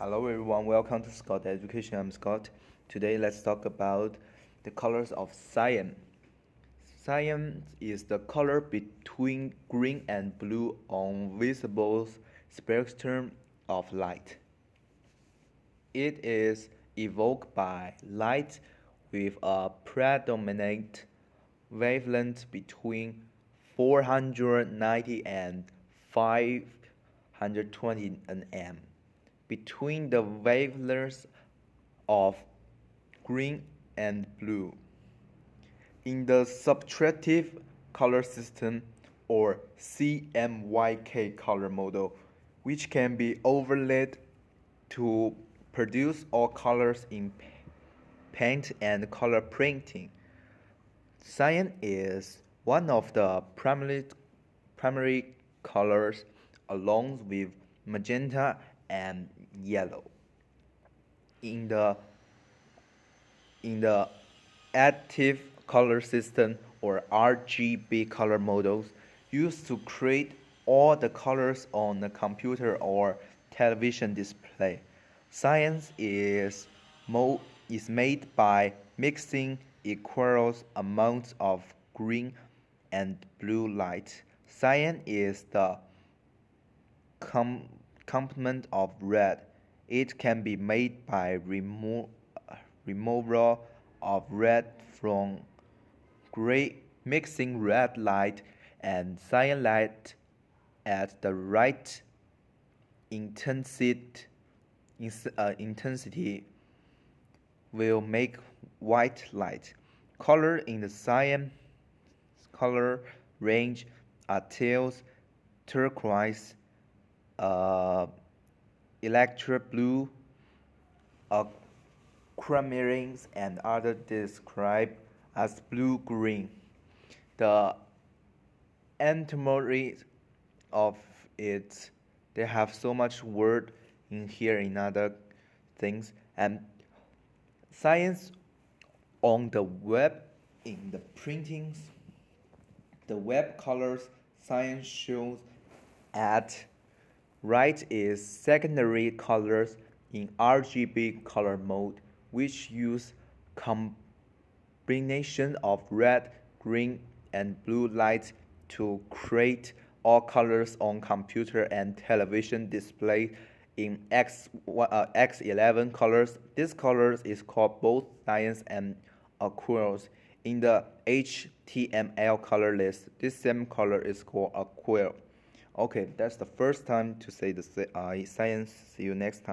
Hello everyone, welcome to Scott Education. I'm Scott. Today let's talk about the colors of cyan. Cyan is the color between green and blue on visible spectrum of light. It is evoked by light with a predominant wavelength between 490 and 520 nm between the wavelengths of green and blue. In the subtractive color system or CMYK color model, which can be overlaid to produce all colors in paint and color printing. Cyan is one of the primary, primary colors along with magenta and yellow. In the in the additive color system or RGB color models used to create all the colors on the computer or television display. Cyan is mo is made by mixing equal amounts of green and blue light. Cyan is the com complement of red. It can be made by remo removal of red from gray, mixing red light and cyan light at the right intensity, uh, intensity will make white light. Color in the cyan color range are teals, turquoise, uh, electric blue, aquamarines, and other described as blue-green. The etymology of it, they have so much word in here in other things, and cyan on the web in the printings, the web colors cyan shows at Right is secondary colors in RGB color mode, which use combination of red, green, and blue light to create all colors on computer and television display in X, uh, X11 colors. This colors is called both cyan and aquarels. In the HTML color list, this same color is called aquarel. Okay, that's the first time to say the uh, science. See you next time.